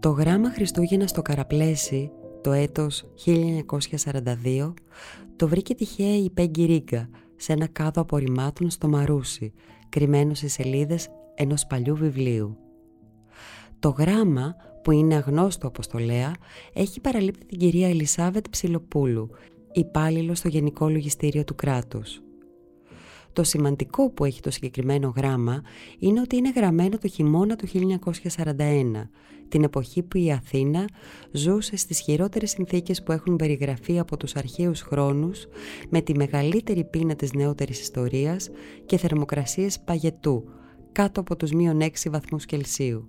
Το γράμμα Χριστούγεννα στο Καραπλέσι το έτος 1942 το βρήκε τυχαία η Πέγγι Ρίγκα σε ένα κάδο απορριμμάτων στο Μαρούσι, κρυμμένο σε σελίδες ενός παλιού βιβλίου. Το γράμμα που είναι αγνώστο αποστολέα έχει παραλείπτει την κυρία Ελισάβετ Ψιλοπούλου, υπάλληλο στο Γενικό Λογιστήριο του κράτους. Το σημαντικό που έχει το συγκεκριμένο γράμμα είναι ότι είναι γραμμένο το χειμώνα του 1941, την εποχή που η Αθήνα ζούσε στις χειρότερες συνθήκες που έχουν περιγραφεί από τους αρχαίους χρόνους με τη μεγαλύτερη πείνα της νεότερης ιστορίας και θερμοκρασίες παγετού, κάτω από τους μείον 6 βαθμούς Κελσίου.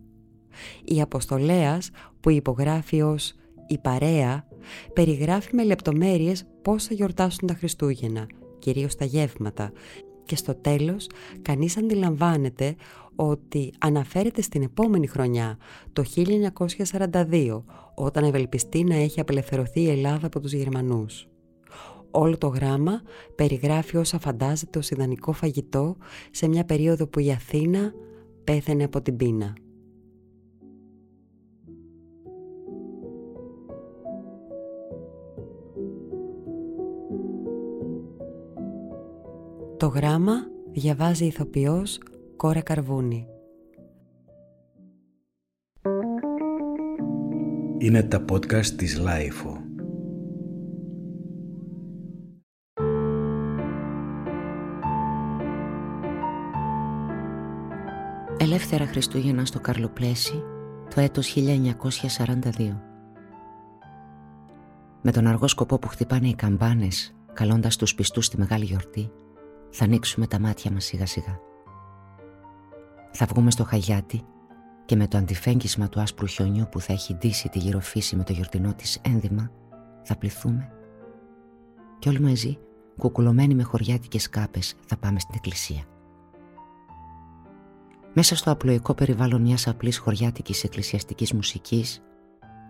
Η Αποστολέας που υπογράφει ως «Η παρέα» περιγράφει με λεπτομέρειες πώς θα γιορτάσουν τα Χριστούγεννα, κυρίως τα γεύματα, και στο τέλος κανείς αντιλαμβάνεται ότι αναφέρεται στην επόμενη χρονιά, το 1942, όταν ευελπιστεί να έχει απελευθερωθεί η Ελλάδα από τους Γερμανούς. Όλο το γράμμα περιγράφει όσα φαντάζεται ως ιδανικό φαγητό σε μια περίοδο που η Αθήνα πέθαινε από την πείνα. Το γράμμα διαβάζει η ηθοποιός Κόρα Καρβούνη. Είναι τα podcast της LiFO. Ελεύθερα Χριστούγεννα στο Καρλοπλέσι το έτος 1942. Με τον αργό σκοπό που χτυπάνε οι καμπάνες καλώντας τους πιστούς στη μεγάλη γιορτή θα ανοίξουμε τα μάτια μας σιγά σιγά. Θα βγούμε στο Χαγιάτι και με το αντιφέγγισμα του άσπρου χιονιού που θα έχει ντύσει τη γυροφύση με το γιορτινό της ένδυμα θα πληθούμε και όλοι μαζί κουκουλωμένοι με χωριάτικες κάπες θα πάμε στην εκκλησία. Μέσα στο απλοϊκό περιβάλλον μιας απλής χωριάτικης εκκλησιαστικής μουσικής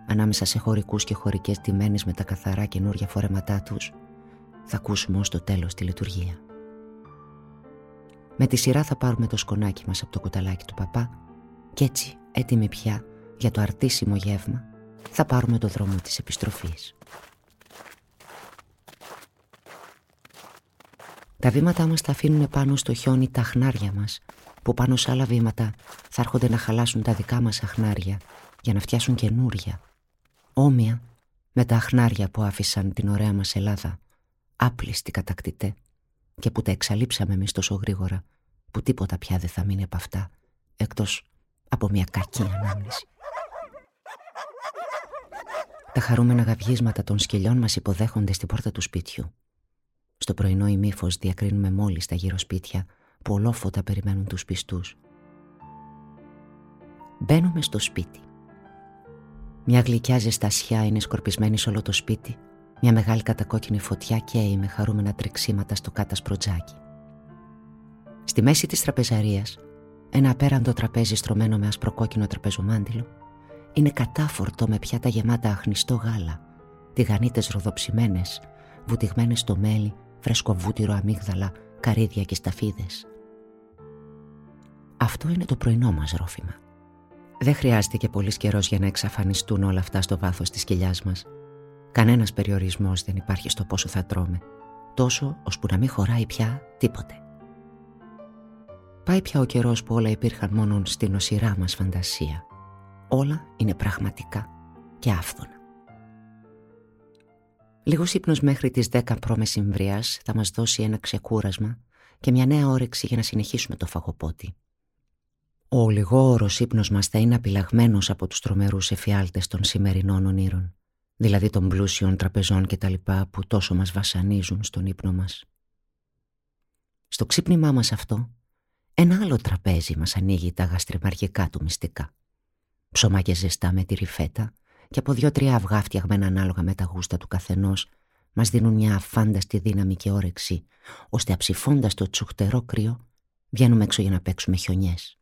ανάμεσα σε χωρικούς και χωρικές τιμένες με τα καθαρά καινούργια φορέματά τους θα ακούσουμε ως το τέλος τη λειτουργία. Με τη σειρά θα πάρουμε το σκονάκι μας από το κουταλάκι του παπά και έτσι, έτοιμοι πια για το αρτήσιμο γεύμα, θα πάρουμε το δρόμο της επιστροφής. Τα βήματά μας θα αφήνουν πάνω στο χιόνι τα χνάρια μας, που πάνω σε άλλα βήματα θα έρχονται να χαλάσουν τα δικά μας αχνάρια για να φτιάσουν καινούρια, όμοια με τα αχνάρια που άφησαν την ωραία μας Ελλάδα, άπλιστη κατακτητέ και που τα εξαλείψαμε εμείς τόσο γρήγορα που τίποτα πια δεν θα μείνει από αυτά εκτός από μια κακή ανάμνηση. Τα χαρούμενα γαυγίσματα των σκυλιών μας υποδέχονται στην πόρτα του σπιτιού. Στο πρωινό ημίφος διακρίνουμε μόλις τα γύρω σπίτια που ολόφωτα περιμένουν τους πιστούς. Μπαίνουμε στο σπίτι. Μια γλυκιά ζεστασιά είναι σκορπισμένη σε όλο το σπίτι μια μεγάλη κατακόκκινη φωτιά καίει με χαρούμενα τρεξίματα στο κάτασπρο τζάκι. Στη μέση της τραπεζαρίας, ένα απέραντο τραπέζι στρωμένο με ασπροκόκκινο τραπεζομάντιλο, είναι κατάφορτο με πιάτα γεμάτα αχνιστό γάλα, τηγανίτες ροδοψημένες, βουτυγμένες στο μέλι, φρεσκοβούτυρο αμύγδαλα, καρύδια και σταφίδες. Αυτό είναι το πρωινό μας ρόφημα. Δεν χρειάζεται και πολύς καιρός για να εξαφανιστούν όλα αυτά στο βάθος της κοιλιάς μας Κανένας περιορισμός δεν υπάρχει στο πόσο θα τρώμε, τόσο ώσπου να μην χωράει πια τίποτε. Πάει πια ο καιρός που όλα υπήρχαν μόνο στην οσυρά μας φαντασία. Όλα είναι πραγματικά και άφθονα. Λίγος ύπνος μέχρι τις 10 προμεσημβρίας θα μας δώσει ένα ξεκούρασμα και μια νέα όρεξη για να συνεχίσουμε το φαγοπότη. Ο λιγόρος ύπνος μας θα είναι απειλαγμένος από τους τρομερούς εφιάλτες των σημερινών ονείρων δηλαδή των πλούσιων τραπεζών και τα λοιπά που τόσο μας βασανίζουν στον ύπνο μας. Στο ξύπνημά μας αυτό, ένα άλλο τραπέζι μας ανοίγει τα γαστριμαργικά του μυστικά. Ψωμάκια ζεστά με τη ρηφέτα και από δυο-τρία αυγά φτιαγμένα ανάλογα με τα γούστα του καθενός μας δίνουν μια αφάνταστη δύναμη και όρεξη, ώστε αψηφώντας το τσουχτερό κρύο, βγαίνουμε έξω για να παίξουμε χιονιές.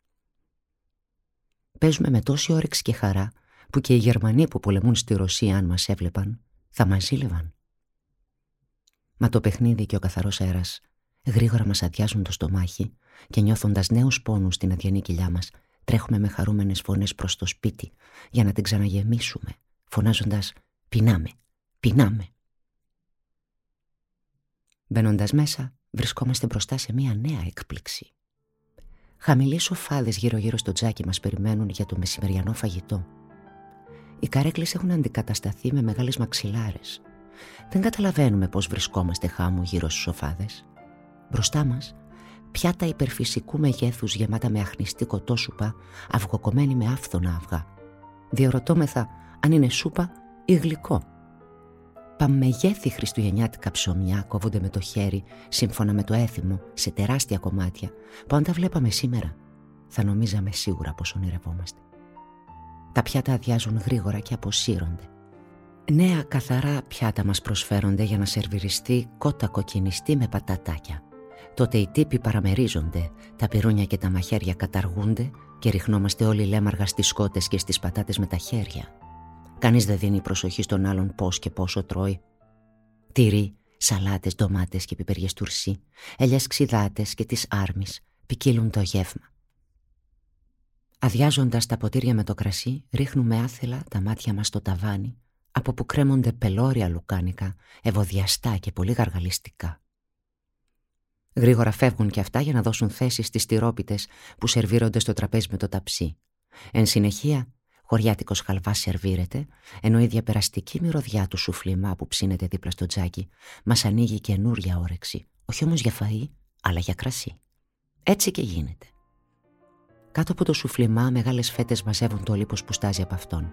Παίζουμε με τόση όρεξη και χαρά που και οι Γερμανοί που πολεμούν στη Ρωσία αν μας έβλεπαν θα μας ζήλευαν. Μα το παιχνίδι και ο καθαρός αέρας Γρήγορα μας αδειάζουν το στομάχι και νιώθοντας νέους πόνους στην αδιανή κοιλιά μας, τρέχουμε με χαρούμενες φωνές προς το σπίτι για να την ξαναγεμίσουμε, φωνάζοντας «Πεινάμε, πεινάμε». Μπαίνοντας μέσα, βρισκόμαστε μπροστά σε μια νέα έκπληξη. Χαμηλοί σοφάδες γύρω-γύρω στο τζάκι μας περιμένουν για το μεσημεριανό φαγητό. Οι καρέκλες έχουν αντικατασταθεί με μεγάλες μαξιλάρες. Δεν καταλαβαίνουμε πώς βρισκόμαστε χάμου γύρω στους σοφάδες. Μπροστά μας, πιάτα υπερφυσικού μεγέθους γεμάτα με αχνιστή κοτόσουπα, αυγοκομμένη με άφθονα αυγά. Διορωτώμεθα αν είναι σούπα ή γλυκό. Παμεγέθη χριστουγεννιάτικα ψωμιά κόβονται με το χέρι, σύμφωνα με το έθιμο, σε τεράστια κομμάτια, που αν τα βλέπαμε σήμερα, θα νομίζαμε σίγουρα πως ονειρευόμαστε. Τα πιάτα αδειάζουν γρήγορα και αποσύρονται. Νέα καθαρά πιάτα μας προσφέρονται για να σερβιριστεί κότα κοκκινιστή με πατατάκια. Τότε οι τύποι παραμερίζονται, τα πυρούνια και τα μαχαίρια καταργούνται και ριχνόμαστε όλοι λέμαργα στις σκότες και στις πατάτες με τα χέρια. Κανείς δεν δίνει προσοχή στον άλλον πώς και πόσο τρώει. Τυρί, σαλάτες, ντομάτες και πιπεριές τουρσί, ελιές ξυδάτες και τις άρμεις ποικίλουν το γεύμα. Αδειάζοντας τα ποτήρια με το κρασί, ρίχνουμε άθελα τα μάτια μας στο ταβάνι, από που κρέμονται πελώρια λουκάνικα, ευωδιαστά και πολύ γαργαλιστικά. Γρήγορα φεύγουν και αυτά για να δώσουν θέση στις τυρόπιτες που σερβίρονται στο τραπέζι με το ταψί. Εν συνεχεία, χωριάτικος χαλβάς σερβίρεται, ενώ η διαπεραστική μυρωδιά του σουφλιμά που ψήνεται δίπλα στο τζάκι μας ανοίγει καινούρια όρεξη, όχι όμως για φαΐ, αλλά για κρασί. Έτσι και γίνεται. Κάτω από το σουφλιμά, μεγάλες φέτες μαζεύουν το λίπο που στάζει από αυτόν.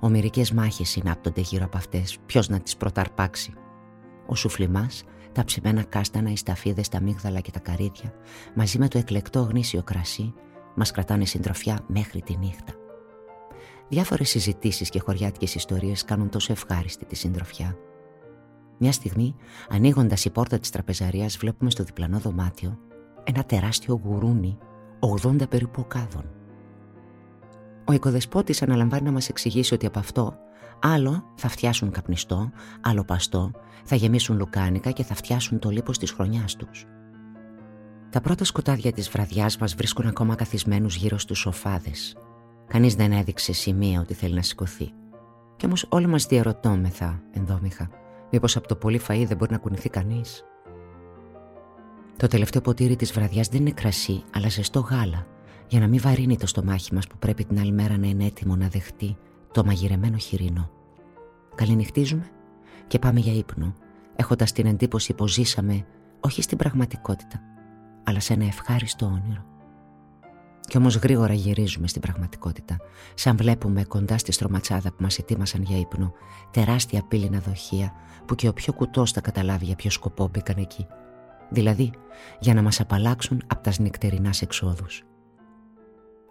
Ομυρικές μάχες συνάπτονται γύρω από αυτές, ποιος να τις πρωταρπάξει; Ο σουφλιμάς, τα ψημένα κάστανα, οι σταφίδες, τα μίγδαλα και τα καρύδια, μαζί με το εκλεκτό γνήσιο κρασί, μας κρατάνε συντροφιά μέχρι τη νύχτα. Διάφορες συζητήσεις και χωριάτικες ιστορίες κάνουν τόσο ευχάριστη τη συντροφιά. Μια στιγμή, ανοίγοντας η πόρτα της τραπεζαρίας, βλέπουμε στο διπλανό δωμάτιο ένα τεράστιο γουρούνι 80 περίπου οκάδων. Ο οικοδεσπότης αναλαμβάνει να μας εξηγήσει ότι από αυτό άλλο θα φτιάσουν καπνιστό, άλλο παστό, θα γεμίσουν λουκάνικα και θα φτιάσουν το λίπος της χρονιάς τους. Τα πρώτα σκοτάδια της βραδιάς μας βρίσκουν ακόμα καθισμένους γύρω στους σοφάδες. Κανείς δεν έδειξε σημεία ότι θέλει να σηκωθεί. Κι όμως όλοι μας διαρωτώμεθα, ενδόμηχα, μήπως από το πολύ φαΐ δεν μπορεί να κουνηθεί κανείς. Το τελευταίο ποτήρι της βραδιάς δεν είναι κρασί, αλλά ζεστό γάλα, για να μην βαρύνει το στομάχι μας που πρέπει την άλλη μέρα να είναι έτοιμο να δεχτεί το μαγειρεμένο χοιρινό. Καληνυχτίζουμε και πάμε για ύπνο, έχοντας την εντύπωση πως ζήσαμε όχι στην πραγματικότητα, αλλά σε ένα ευχάριστο όνειρο. Κι όμως γρήγορα γυρίζουμε στην πραγματικότητα, σαν βλέπουμε κοντά στη στρωματσάδα που μας ετοίμασαν για ύπνο, τεράστια πύληνα δοχεία που και ο πιο κουτός θα καταλάβει για ποιο σκοπό μπήκαν εκεί δηλαδή για να μας απαλλάξουν από τας νυχτερινάς εξόδους.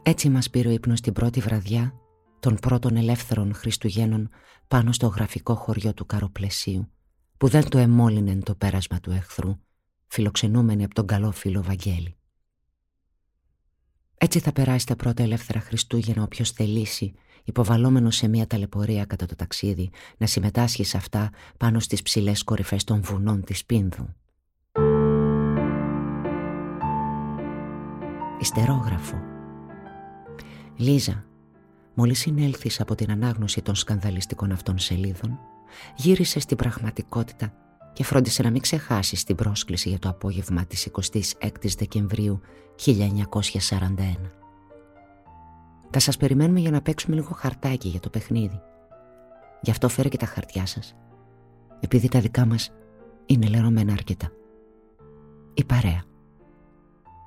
Έτσι μας πήρε ο ύπνος την πρώτη βραδιά των πρώτων ελεύθερων Χριστουγέννων πάνω στο γραφικό χωριό του Καροπλαισίου, που δεν το εμόλυνε το πέρασμα του εχθρού, φιλοξενούμενοι από τον καλό φίλο Βαγγέλη. Έτσι θα περάσει τα πρώτα ελεύθερα Χριστούγεννα όποιος θελήσει, υποβαλόμενος σε μια ταλαιπωρία κατά το ταξίδι, να συμμετάσχει σε αυτά πάνω στις ψηλές κορυφές των βουνών της Πίνδου. Ιστερόγραφο Λίζα, μόλις συνέλθεις από την ανάγνωση των σκανδαλιστικών αυτών σελίδων, γύρισες στην πραγματικότητα και φρόντισε να μην ξεχάσεις την πρόσκληση για το απόγευμα της 26ης Δεκεμβρίου 1941. Θα σας περιμένουμε για να παίξουμε λίγο χαρτάκι για το παιχνίδι. Γι' αυτό φέρε και τα χαρτιά σας, επειδή τα δικά μας είναι λερωμένα αρκετά. Η παρέα.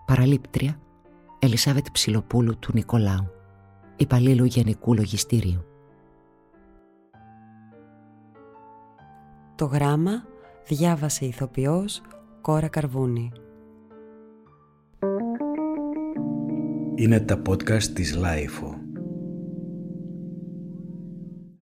Παραλήπτρια Ελισάβετ Ψιλοπούλου του Νικολάου, υπαλλήλου Γενικού Λογιστήριου. Το γράμμα διάβασε ηθοποιός Κόρα Καρβούνη. Είναι τα podcast της LiFO.